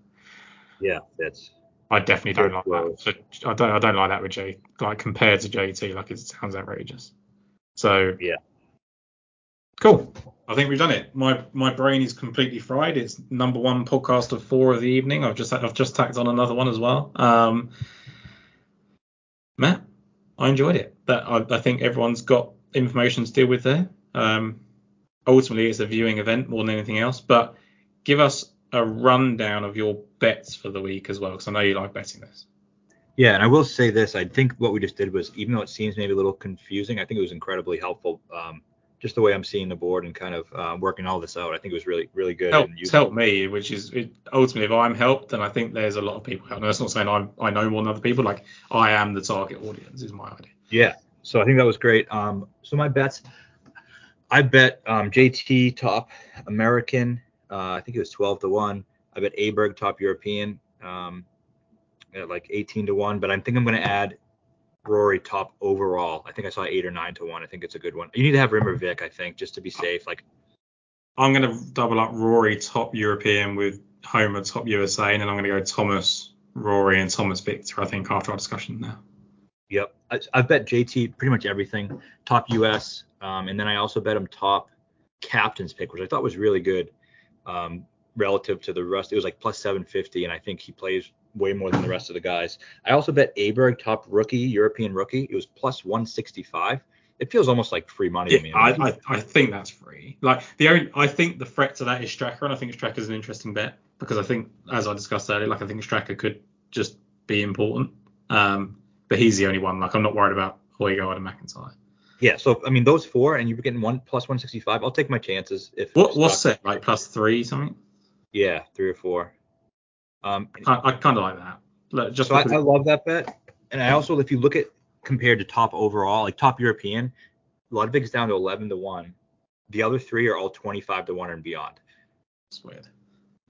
Yeah, that's I definitely don't like that. So I don't I don't like that with J like compared to JT, like it sounds outrageous. So Yeah. Cool. I think we've done it. My my brain is completely fried. It's number one podcast of four of the evening. I've just I've just tacked on another one as well. Um, Matt, I enjoyed it. That I, I think everyone's got information to deal with there. Um, ultimately it's a viewing event more than anything else. But give us a rundown of your bets for the week as well, because I know you like betting this. Yeah, and I will say this: I think what we just did was, even though it seems maybe a little confusing, I think it was incredibly helpful. Um, just the way I'm seeing the board and kind of uh, working all this out, I think it was really, really good. Help, and it's helped me, which is it, ultimately if I'm helped, then I think there's a lot of people helped. And that's not saying I'm I know more than other people. Like I am the target audience is my idea. Yeah, so I think that was great. Um, so my bets, I bet um, JT top American. Uh, I think it was 12 to one. I bet Aberg top European. Um, at like 18 to 1, but I think I'm going to add Rory top overall. I think I saw 8 or 9 to 1. I think it's a good one. You need to have Rimmer Vic, I think, just to be safe. Like I'm going to double up Rory top European with Homa top USA, and then I'm going to go Thomas, Rory, and Thomas Viktor, I think, after our discussion there. Yep. I, I bet JT pretty much everything. Top US. Um, and then I also bet him top captain's pick, which I thought was really good um, relative to the rest. It was like plus 750, and I think he plays way more than the rest of the guys. I also bet Aberg top rookie, European rookie. It was plus 165. It feels almost like free money yeah, to me. I, I, I, think that's free. Like the only, I think the threat to that is Straka, and I think Straka is an interesting bet because I think, as I discussed earlier, like I think Straka could just be important. Um, but he's the only one. Like I'm not worried about Højgaard and MacIntyre. Yeah, so I mean those four, and you're getting one plus 165. I'll take my chances. If what what's it like plus three something? Yeah, three or four. Um, I, I kind of like that. Like, just so I, I, love that bet, and I also, if you look at compared to top overall, like top European, Ludvig's down to 11 to one. The other three are all 25 to one and beyond. It's weird.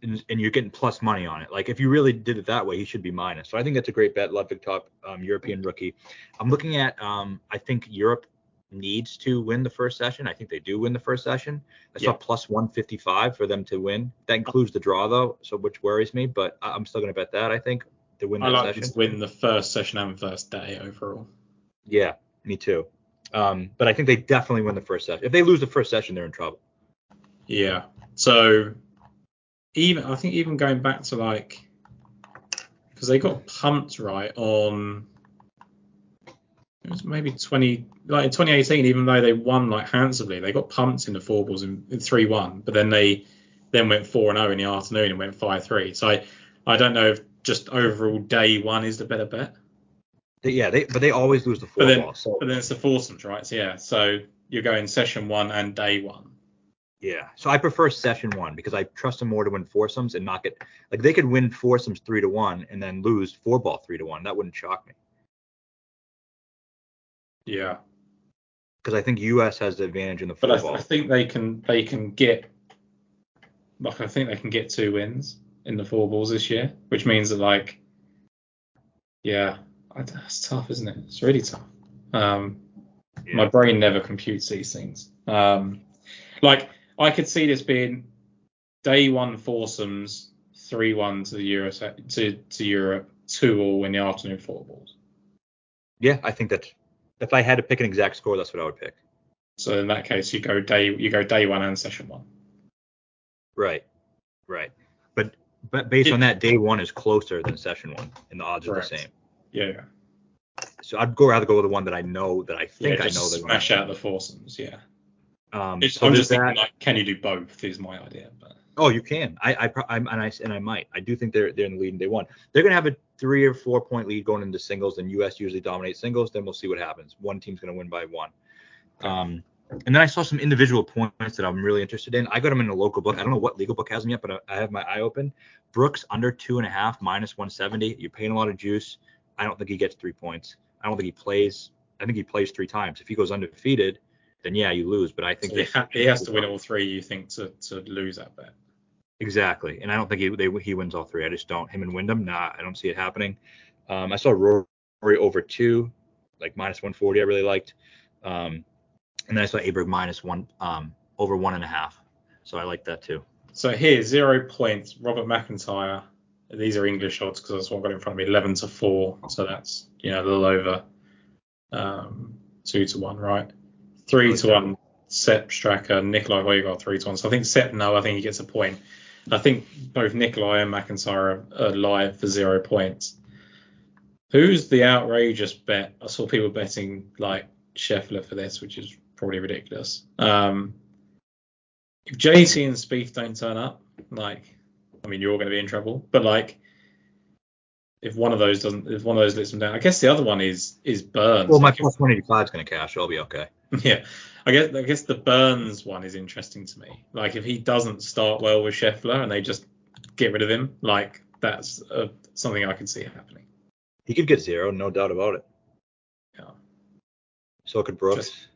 And, and, you're getting plus money on it. Like if you really did it that way, he should be minus. So I think that's a great bet. Ludvig top um, European rookie. I'm looking at. Um, I think Europe needs to win the first session. I think they do win the first session. I saw plus 155 for them to win. That includes the draw though, so which worries me, but I'm still going to bet that. I think to win I like session. to win the first session and first day overall. Yeah, me too. Um, but I think they definitely win the first session. If they lose the first session, they're in trouble. Yeah. So even I think even going back to like because they got pumped right on maybe 20 like in 2018 even though they won like handsomely they got pumped in the four balls in, in 3-1 but then they then went 4 and 0 in the afternoon and went 5-3 so I I don't know if just overall day one is the better bet. Yeah they but they always lose the four but then, ball so. but then it's the foursomes right? So yeah so you're going session one and day one. Yeah so I prefer session one because I trust them more to win foursomes and not get like they could win foursomes three to one and then lose four ball three to one. That wouldn't shock me yeah. Because I think US has the advantage in the football. but I, football. I think they can they can get like I think they can get two wins in the four balls this year, which means that like yeah, it's tough, isn't it? It's really tough. Um, yeah. My brain never computes these things. Um, like I could see this being day one foursomes, three one to the Euro to to Europe, two all in the afternoon four balls. Yeah, I think that's if I had to pick an exact score, that's what I would pick. So in that case, you go day you go day one and session one. Right, right. But but based it, on that, day one is closer than session one, and the odds correct. are the same. Yeah, yeah. So I'd go rather go with the one that I know that I think yeah, I know. That smash out the foursomes, yeah. Um, so I'm just thinking that, like, can you do both? Is my idea. But. Oh, you can. I, I, I, and I, and I might. I do think they're they're in the lead and they won. They're gonna have a three or four point lead going into singles, and US usually dominates singles. Then we'll see what happens. One team's gonna win by one. Um, and then I saw some individual points that I'm really interested in. I got them in a local book. I don't know what legal book has them yet, but I, I have my eye open. Brooks under two and a half minus 170. You're paying a lot of juice. I don't think he gets three points. I don't think he plays. I think he plays three times. If he goes undefeated, then yeah, you lose. But I think so he, ha- he has to win all three. You think to to lose that bet? Exactly, and I don't think he they, he wins all three. I just don't. Him and Wyndham, nah, I don't see it happening. Um, I saw Rory over two, like minus 140. I really liked, um, and then I saw Aberg minus one um, over one and a half. So I like that too. So here, zero points. Robert MacIntyre. These are English odds because that's what I've got in front of me. 11 to four. So that's you know a little over um, two to one, right? Three to one. Sepp Straka, Nicolai Højgaard three to one. So I think Sepp, no, I think he gets a point. I think both Nicolai and MacIntyre are live for zero points. Who's the outrageous bet? I saw people betting like Scheffler for this, which is probably ridiculous. Um, if JT and Spieth don't turn up, like, I mean, you're going to be in trouble. But like, if one of those doesn't, if one of those lets them down, I guess the other one is is Burns. Well, my plus 185 is going to cash. I'll be okay. Yeah, I guess I guess the Burns one is interesting to me. Like, if he doesn't start well with Scheffler and they just get rid of him, like that's uh, something I can see happening. He could get zero, no doubt about it. Yeah. So could Brooks. Just-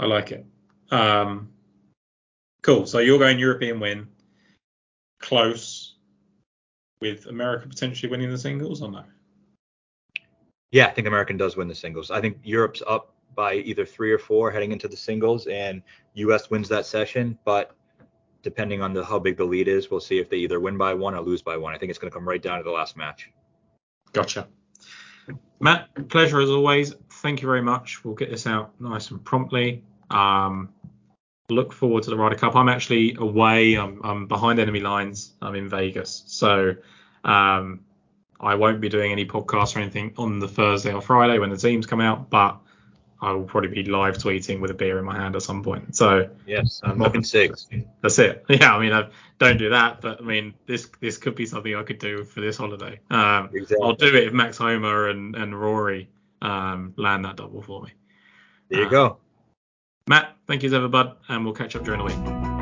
I like it. Um, cool. So you're going European win, close, with America potentially winning the singles or no? Yeah, I think American does win the singles. I think Europe's up by either three or four heading into the singles, and U.S. wins that session. But depending on the how big the lead is, we'll see if they either win by one or lose by one. I think it's going to come right down to the last match. Gotcha. Matt, pleasure as always. Thank you very much. We'll get this out nice and promptly. Um, look forward to the Ryder Cup. I'm actually away. I'm, I'm behind enemy lines. I'm in Vegas, so um, I won't be doing any podcasts or anything on the Thursday or Friday when the teams come out. But I will probably be live tweeting with a beer in my hand at some point. So Yes, I'm Um, cigs. that's it. Yeah, I mean, I don't do that, but I mean, this this could be something I could do for this holiday. Um, Exactly. I'll do it if Max Homa and, and Rory um, land that double for me. There you go. Matt, thank you as ever, bud, and we'll catch up during the week.